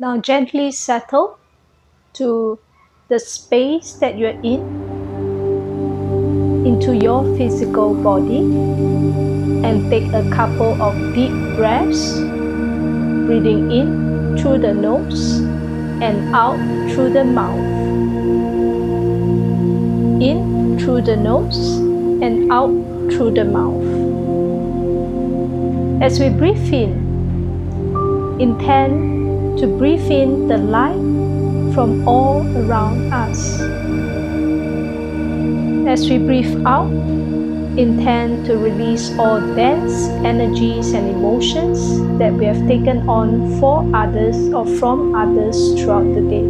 Now gently settle to the space that you're in, into your physical body, and take a couple of deep breaths, breathing in through the nose and out through the mouth. In through the nose and out through the mouth. As we breathe in, intend to breathe in the light from all around us. As we breathe out, intend to release all dense energies and emotions that we have taken on for others or from others throughout the day.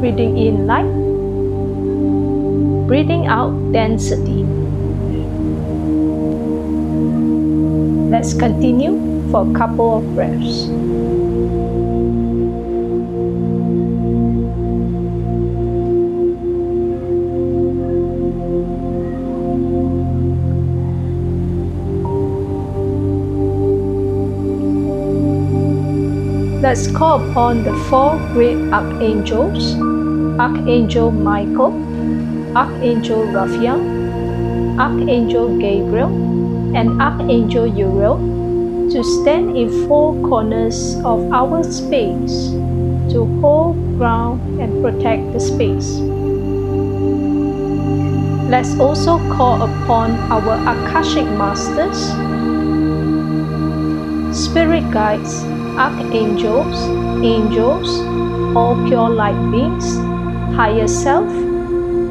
Breathing in light, breathing out density. Let's continue for a couple of breaths. Let's call upon the four great archangels Archangel Michael, Archangel Raphael, Archangel Gabriel, and Archangel Uriel to stand in four corners of our space to hold ground and protect the space. Let's also call upon our Akashic Masters, Spirit Guides, Archangels, Angels, all pure light beings, Higher Self,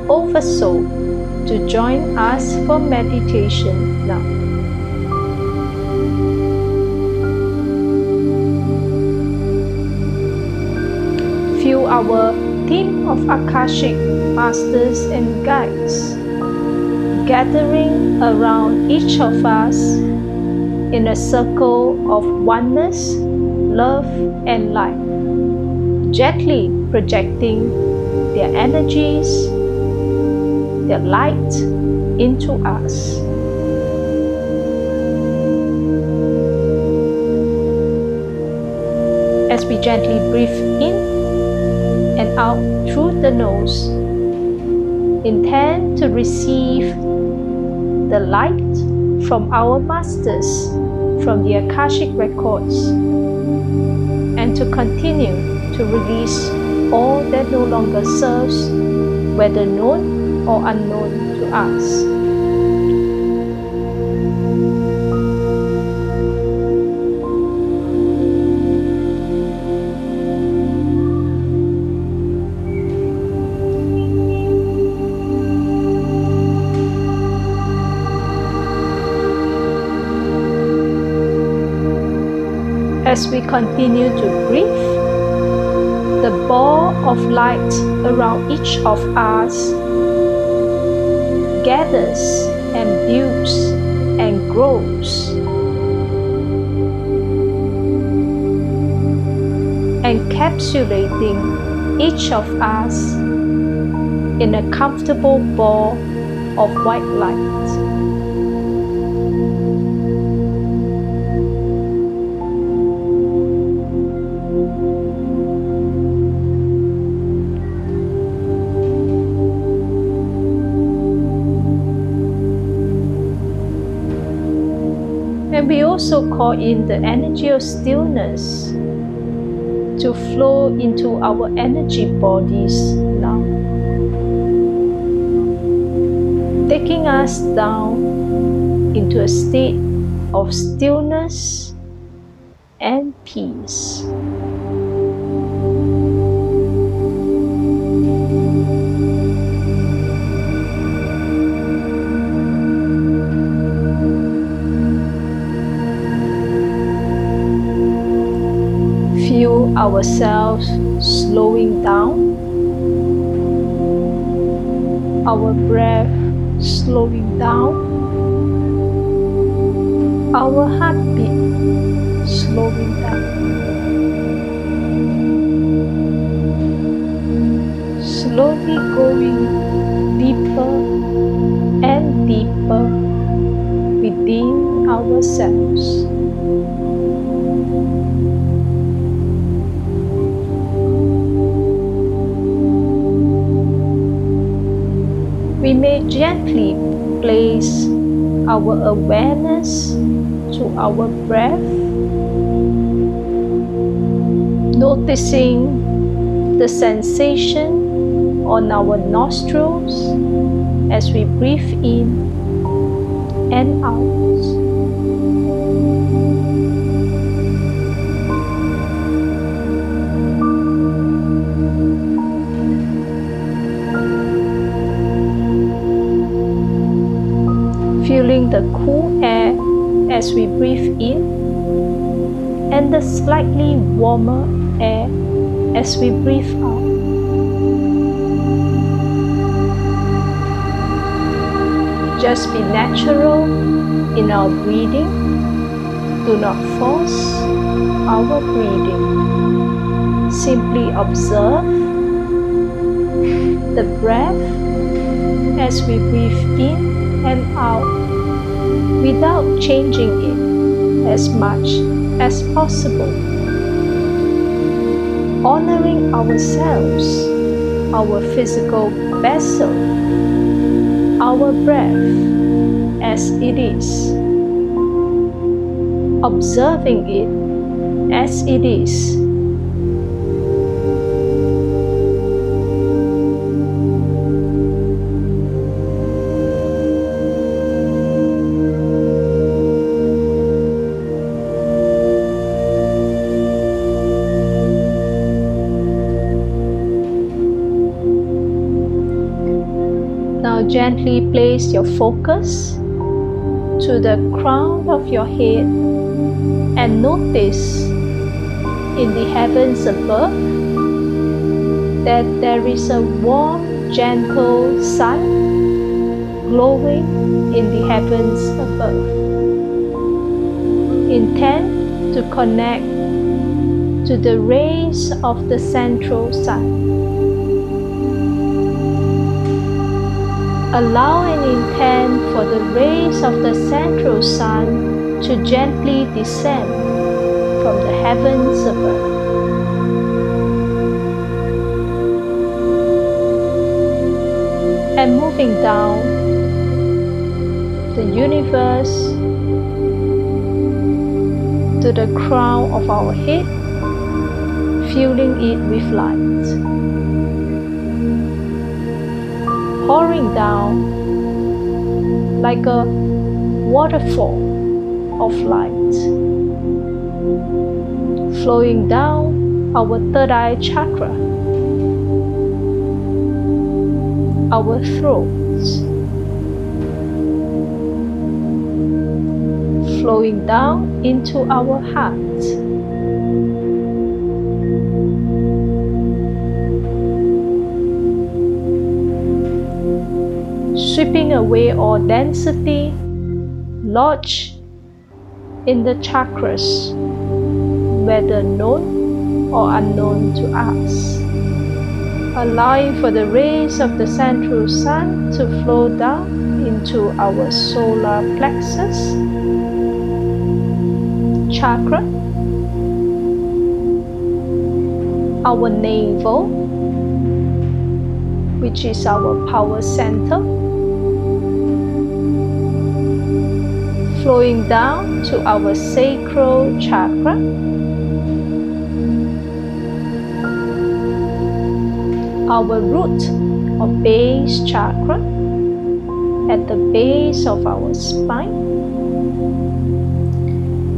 Oversoul to join us for meditation now. Our team of Akashic Masters and Guides gathering around each of us in a circle of oneness, love, and light, gently projecting their energies, their light into us. As we gently breathe in out through the nose, intend to receive the light from our masters from the Akashic records and to continue to release all that no longer serves, whether known or unknown to us. As we continue to breathe, the ball of light around each of us gathers and builds and grows. Encapsulating each of us in a comfortable ball of white light. Also call in the energy of stillness to flow into our energy bodies now, taking us down into a state of stillness and peace. Ourselves slowing down, our breath slowing down, our heartbeat slowing down. Slowly going deeper and deeper within ourselves. We may gently place our awareness to our breath, noticing the sensation on our nostrils as we breathe in and out. As we breathe in and the slightly warmer air as we breathe out. Just be natural in our breathing. Do not force our breathing. Simply observe the breath as we breathe in and out without changing it as much as possible. Honoring ourselves, our physical vessel our breath as it is, observing it as it is. Gently place your focus to the crown of your head and notice in the heavens above that there is a warm, gentle sun glowing in the heavens above. Intend to connect to the rays of the central sun. Allow and intend for the rays of the central sun to gently descend from the heavens above. And moving down the universe to the crown of our head, filling it with light. Pouring down like a waterfall of light, flowing down our third eye chakra, our throat, flowing down into our heart. Sweeping away all density lodged in the chakras, whether known or unknown to us. Allowing for the rays of the central sun to flow down into our solar plexus chakra, our navel, which is our power center flowing down to our sacral chakra. Our root or base chakra at the base of our spine.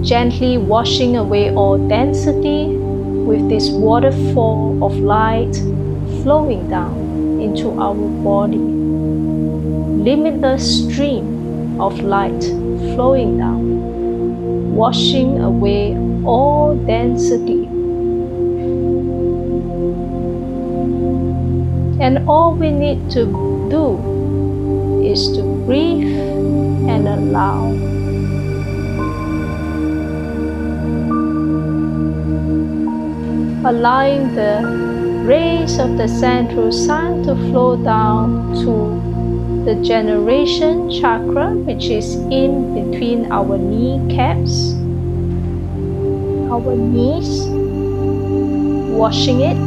Gently washing away all density with this waterfall of light flowing down into our body. Limitless stream of light flowing down, washing away all density. And all we need to do is to breathe and allow. Allowing the rays of the central sun to flow down to the generation chakra, which is in between our kneecaps, our knees, washing it,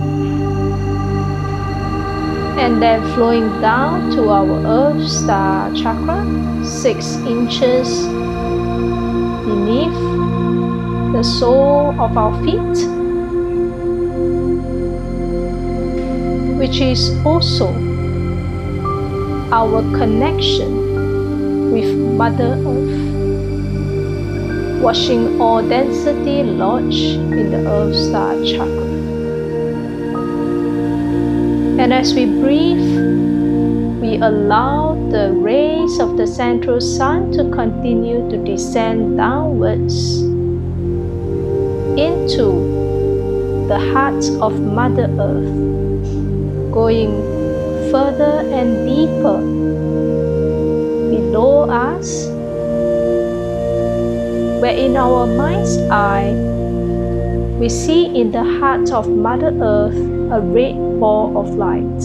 and then flowing down to our earth star chakra, six inches beneath the sole of our feet, which is also our connection with Mother Earth, washing all density lodged in the Earth Star chakra. And as we breathe, we allow the rays of the central sun to continue to descend downwards into the heart of Mother Earth, going further and deeper below us, where in our mind's eye we see in the heart of Mother Earth a red ball of light,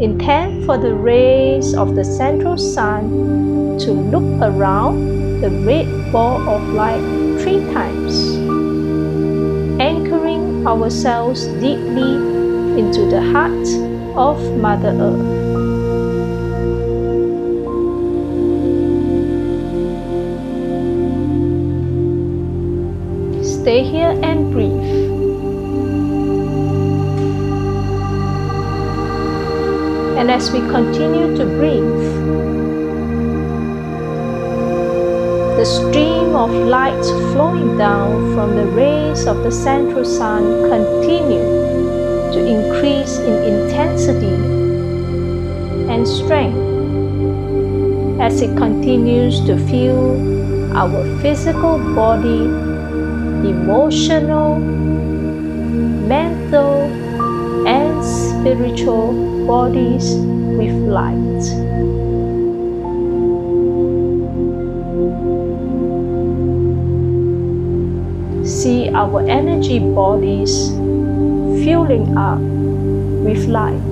intent for the rays of the central sun to loop around the red ball of light three times, anchoring ourselves deeply into the heart of Mother Earth. Stay here and breathe. And as we continue to breathe, the stream of light flowing down from the rays of the central sun continue to increase in intensity and strength as it continues to fill our physical body, emotional, mental, and spiritual bodies with light. See our energy bodies filling up with light.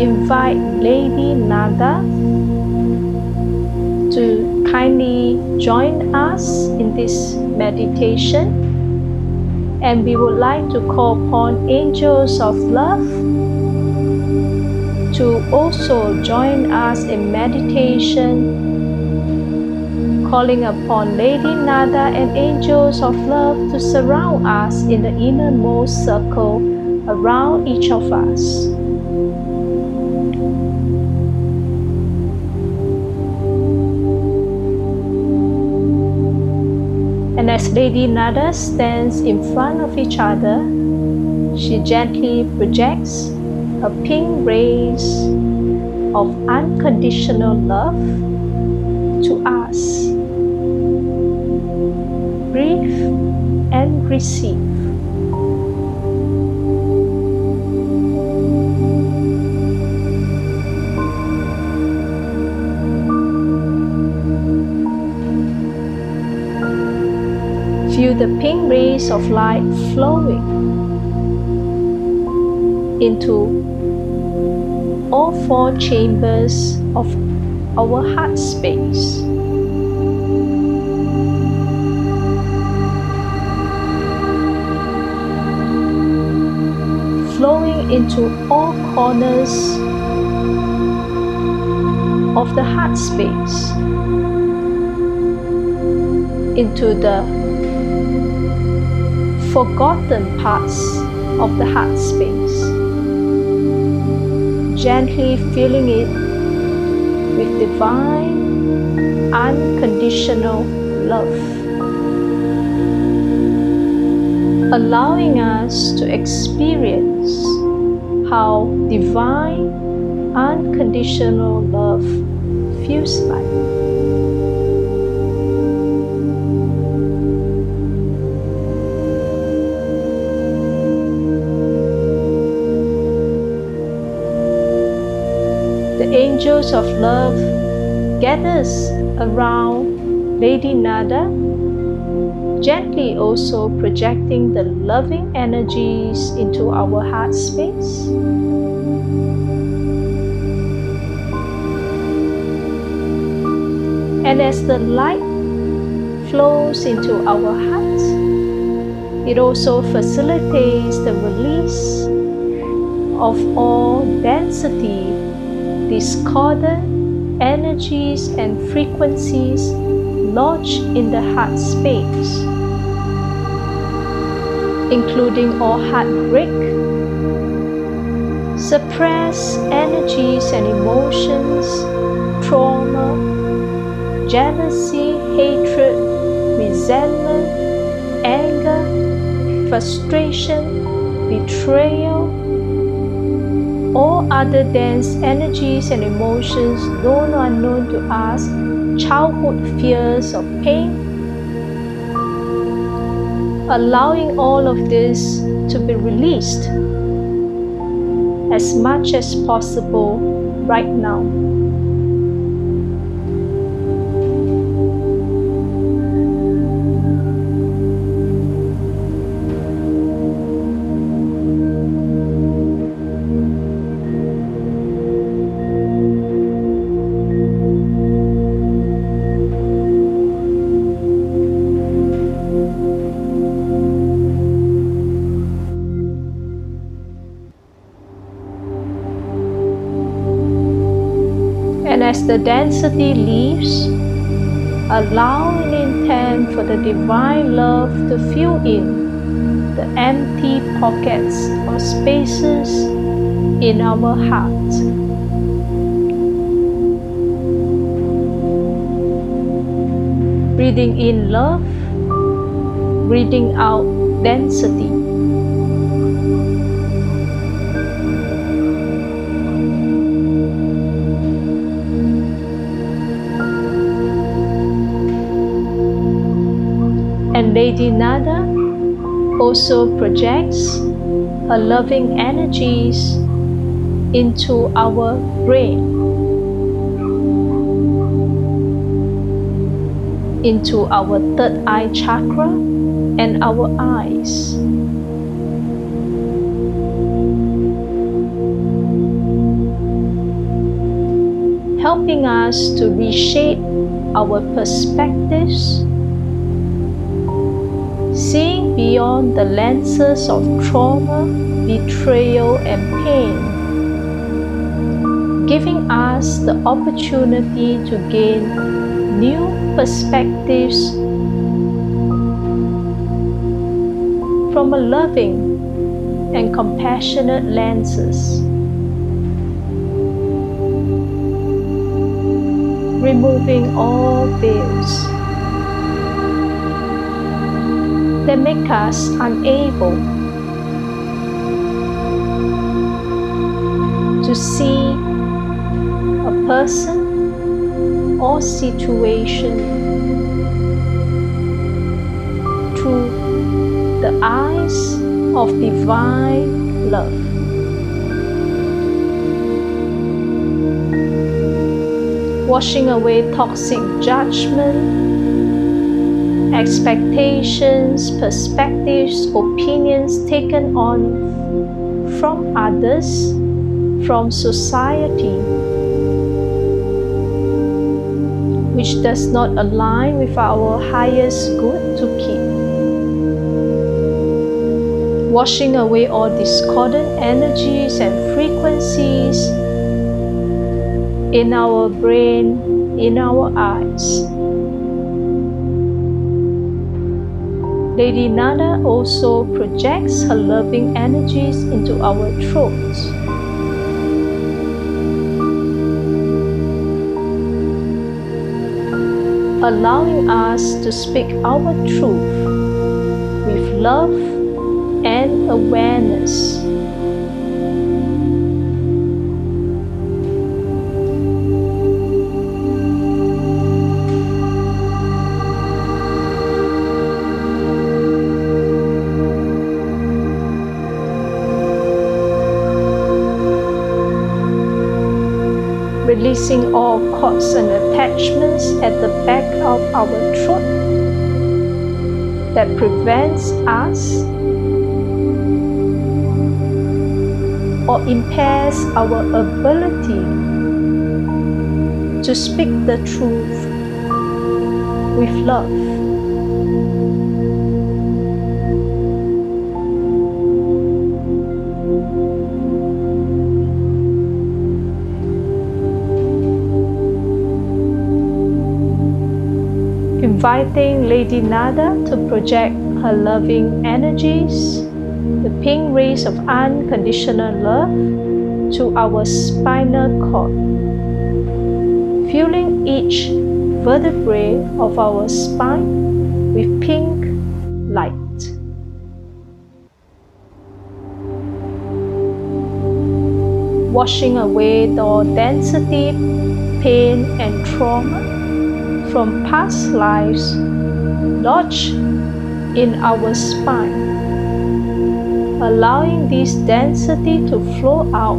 Invite Lady Nada to kindly join us in this meditation. And we would like to call upon angels of love to also join us in meditation, calling upon Lady Nada and angels of love to surround us in the innermost circle around each of us. As Lady Nada stands in front of each other, she gently projects a pink rays of unconditional love to us. Breathe and receive. The pink rays of light flowing into all four chambers of our heart space. Flowing into all corners of the heart space, into the forgotten parts of the heart space. Gently filling it with divine, unconditional love. Allowing us to experience how divine, unconditional love feels like. Angels of love gathers around Lady Nada gently also projecting the loving energies into our heart space. And as the light flows into our heart, it also facilitates the release of all density, discordant energies, and frequencies lodge in the heart space, including all heartbreak, suppressed energies and emotions, trauma, jealousy, hatred, resentment, anger, frustration, betrayal, all other dense energies and emotions known or unknown to us childhood fears of pain, allowing all of this to be released as much as possible right now. The density leaves, allow and intend for the divine love to fill in the empty pockets or spaces in our heart. Breathing in love, breathing out density. Lady Nada also projects her loving energies into our brain, into our third eye chakra and our eyes. Helping us to reshape our perspectives seeing beyond the lenses of trauma, betrayal, and pain, giving us the opportunity to gain new perspectives from a loving and compassionate lenses. Removing all veils. That make us unable to see a person or situation through the eyes of divine love. Washing away toxic judgment expectations, perspectives, opinions taken on from others, from society, which does not align with our highest good to keep. Washing away all discordant energies and frequencies in our brain, in our eyes. Lady Nada also projects her loving energies into our throats. Allowing us to speak our truth with love and awareness. Releasing all cords and attachments at the back of our throat that prevents us or impairs our ability to speak the truth with love. Inviting Lady Nada to project her loving energies the pink rays of unconditional love to our spinal cord, filling each vertebrae of our spine with pink light. Washing away the density, pain, and trauma from past lives lodged in our spine allowing this density to flow out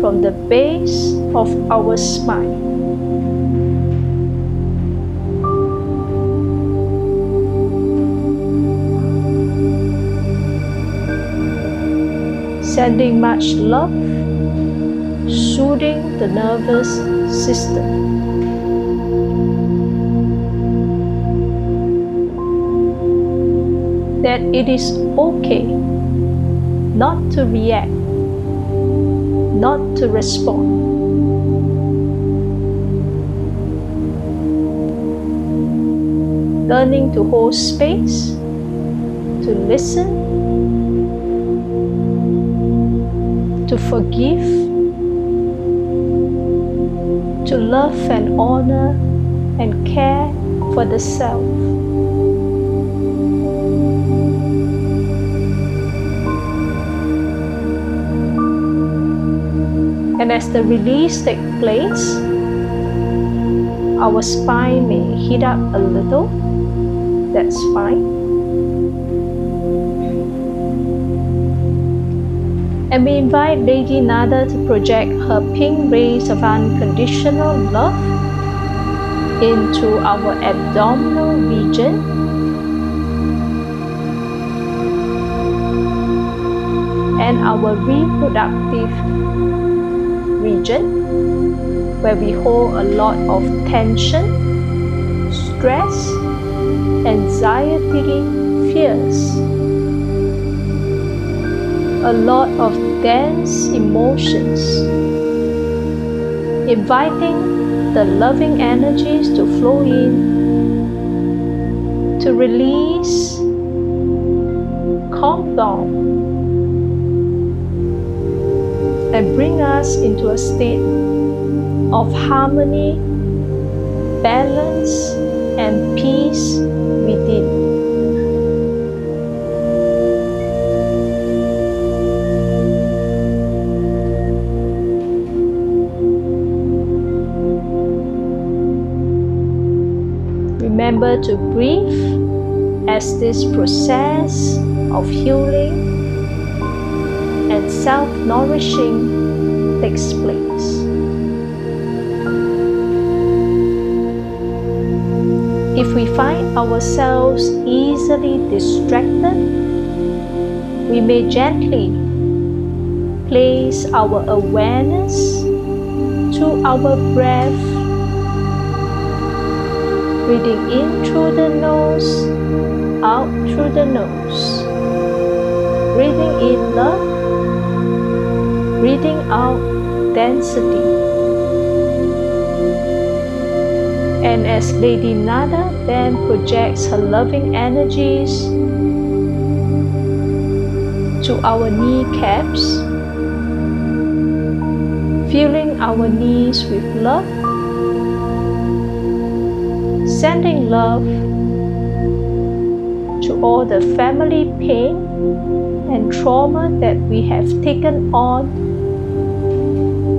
from the base of our spine. Sending much love, soothing the nervous system. That it is okay not to react, not to respond. Learning to hold space, to listen, to forgive, to love and honor and care for the self. And as the release takes place, our spine may heat up a little. That's fine. And we invite Lady Nada to project her pink rays of unconditional love into our abdominal region. And our reproductive region where we hold a lot of tension, stress, anxiety, fears. A lot of dense emotions, inviting the loving energies to flow in, to release, calm down, and bring us into a state of harmony, balance, and peace within. Remember to breathe as this process of healing and self nourishing takes place. If we find ourselves easily distracted, we may gently place our awareness to our breath, breathing in through the nose, out through the nose, breathing in love breathing out density. And as Lady Nada then projects her loving energies to our kneecaps, filling our knees with love, sending love to all the family pain and trauma that we have taken on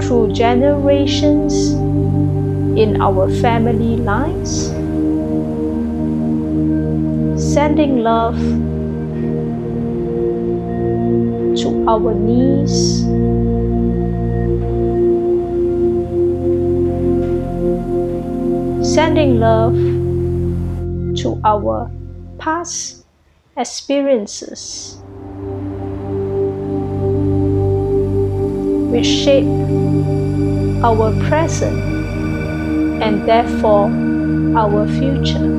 through generations in our family lines, sending love to our knees, sending love to our past experiences. Which shape our present and therefore our future.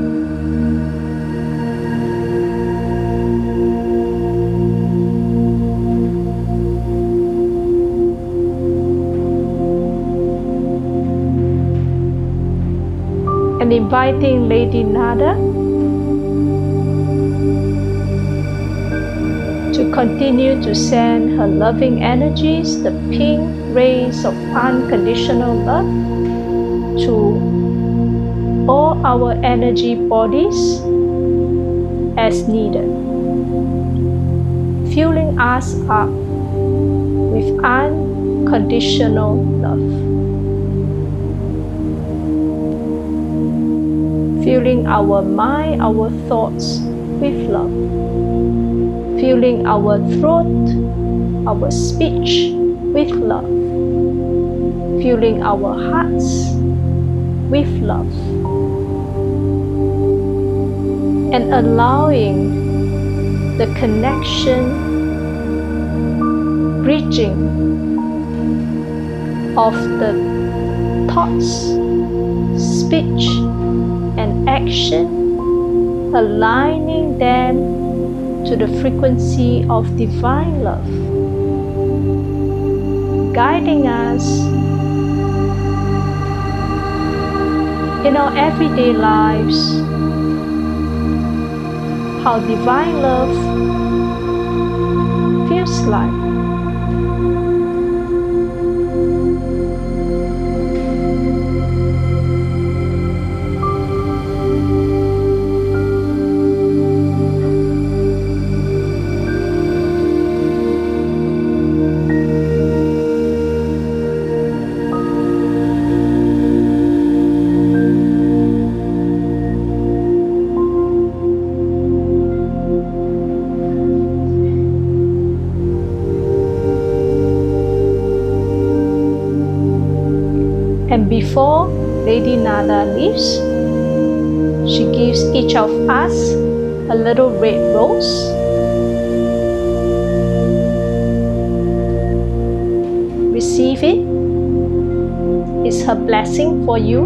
And inviting Lady Nada to continue to send her loving energies, the pink rays of unconditional love, to all our energy bodies as needed, filling us up with unconditional love. Filling our mind, our thoughts with love. Filling our throat, our speech with love, filling our hearts with love, and allowing the connection, bridging of the thoughts, speech, and action, aligning them to the frequency of divine love, guiding us in our everyday lives, how divine love feels like. Leaves, she gives each of us a little red rose. Receive it. It's her blessing for you,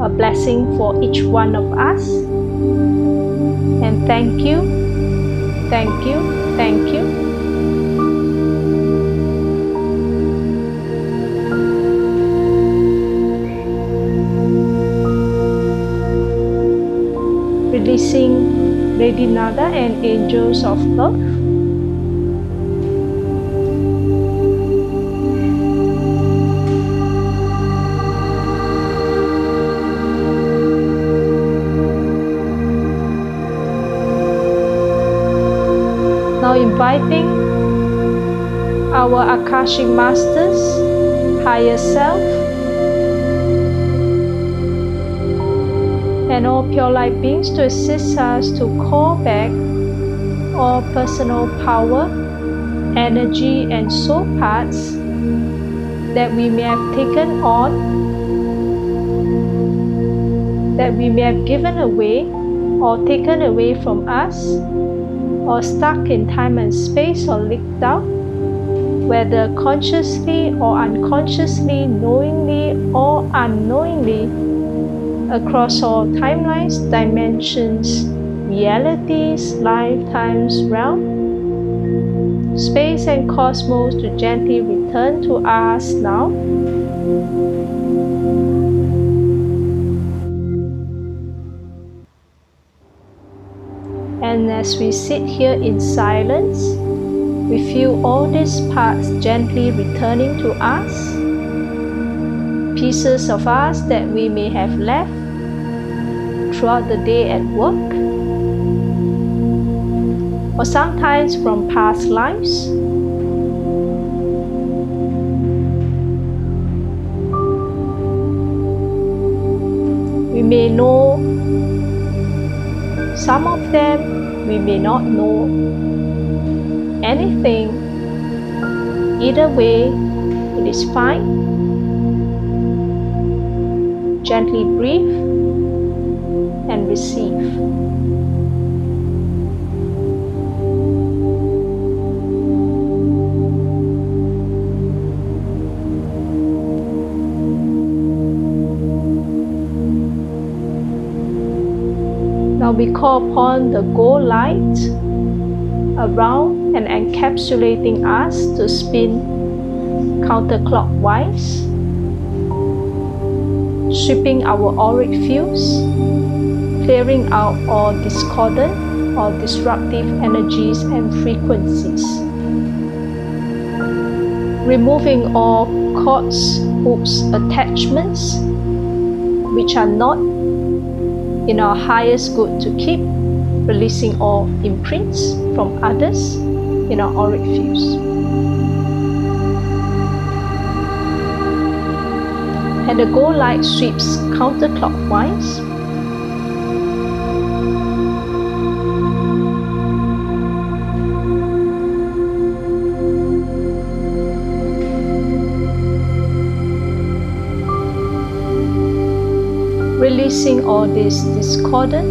a blessing for each one of us. And thank you, thank you, thank you. Lady Nada and Angels of Love. Now inviting our Akashic Masters, Higher Self, and all pure light beings to assist us to call back all personal power, energy, and soul parts that we may have taken on, that we may have given away or taken away from us, or stuck in time and space or leaked out, whether consciously or unconsciously, knowingly or unknowingly across all timelines, dimensions, realities, lifetimes, realm, space and cosmos to gently return to us now. And as we sit here in silence, we feel all these parts gently returning to us pieces of us that we may have left throughout the day at work, or sometimes from past lives. We may know some of them, we may not know anything. Either way, it is fine Gently breathe and receive. Now we call upon the gold light around and encapsulating us to spin counterclockwise, sweeping our auric fields, clearing out all discordant or disruptive energies and frequencies, removing all cords, hooks, attachments which are not in our highest good to keep, releasing all imprints from others in our auric fields. And the gold light sweeps counterclockwise. Releasing all these discordant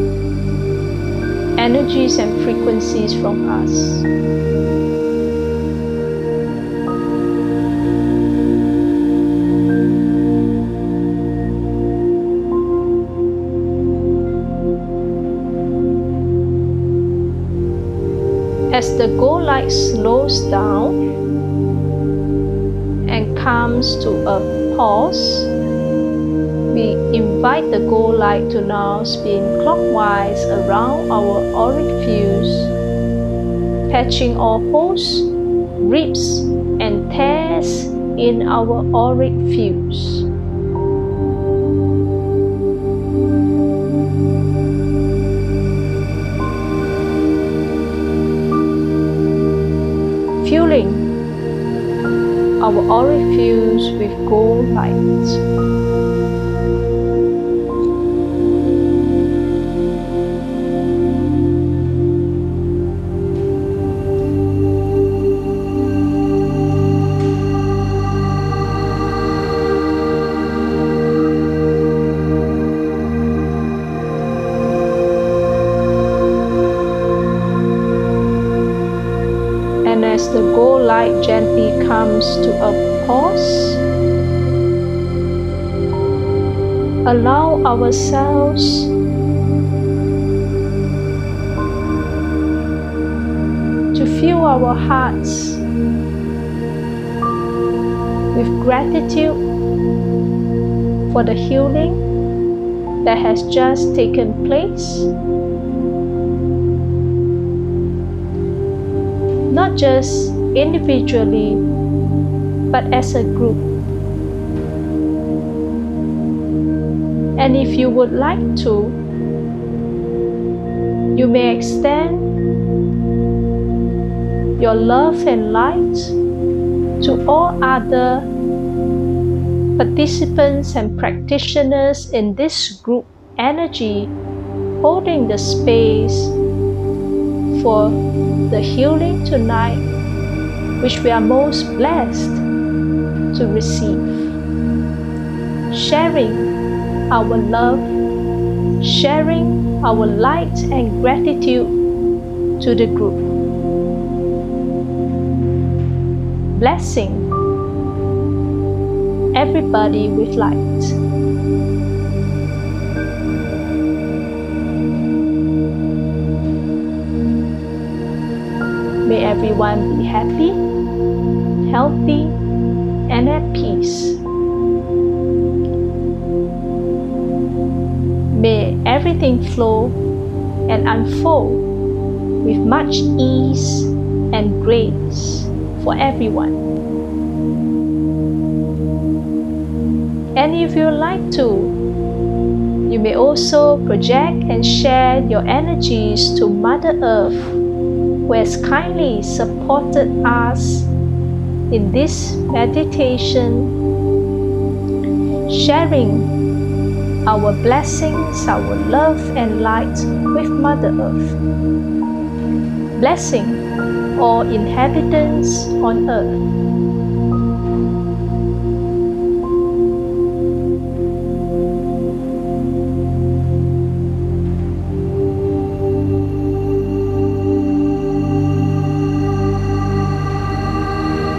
energies and frequencies from us. As the gold light slows down and comes to a pause, invite the gold light to now spin clockwise around our auric fields, patching all holes, rips, and tears in our auric fields. Fueling our auric fields with gold light. Ourselves to fill our hearts with gratitude for the healing that has just taken place. not just individually, but as a group. And if you would like to, you may extend your love and light to all other participants and practitioners in this group energy holding the space for the healing tonight, which we are most blessed to receive. Sharing our love, sharing our light and gratitude to the group. Blessing everybody with light. May everyone be happy, healthy, and at peace. May everything flow and unfold with much ease and grace for everyone. And if you like to, you may also project and share your energies to Mother Earth who has kindly supported us in this meditation, sharing our blessings, our love and light with Mother Earth. Blessing all inhabitants on earth.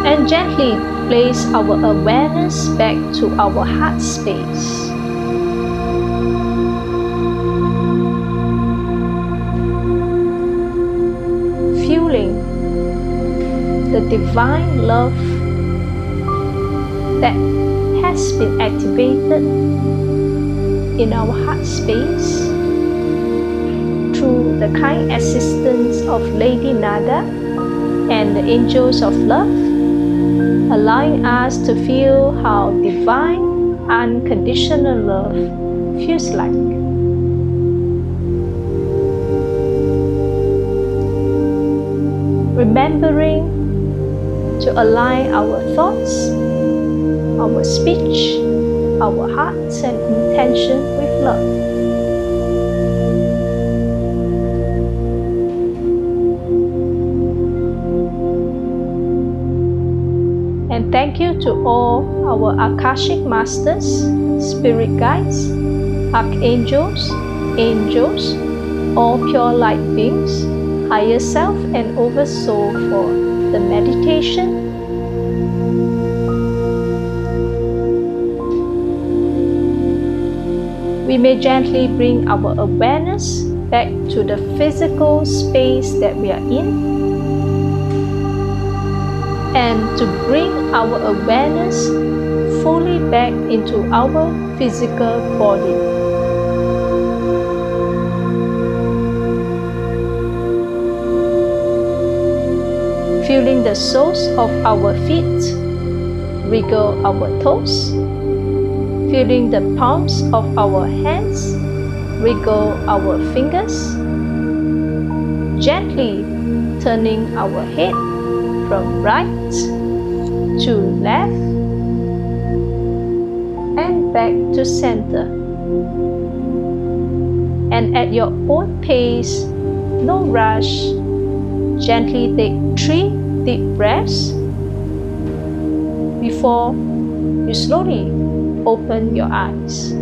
and gently place our awareness back to our heart space. The divine love that has been activated in our heart space through the kind assistance of Lady Nada and the angels of love, allowing us to feel how divine unconditional love feels like. Remembering to align our thoughts, our speech, our hearts, and intention with love. And thank you to all our Akashic Masters, Spirit Guides, Archangels, Angels, all pure light beings, Higher Self, and Oversoul for the meditation. We may gently bring our awareness back to the physical space that we are in and to bring our awareness fully back into our physical body. Feeling the soles of our feet, wiggle our toes, feeling the palms of our hands, wiggle our fingers, gently turning our head from right to left and back to center. And at your own pace, no rush, gently take three deep breaths before you slowly open your eyes.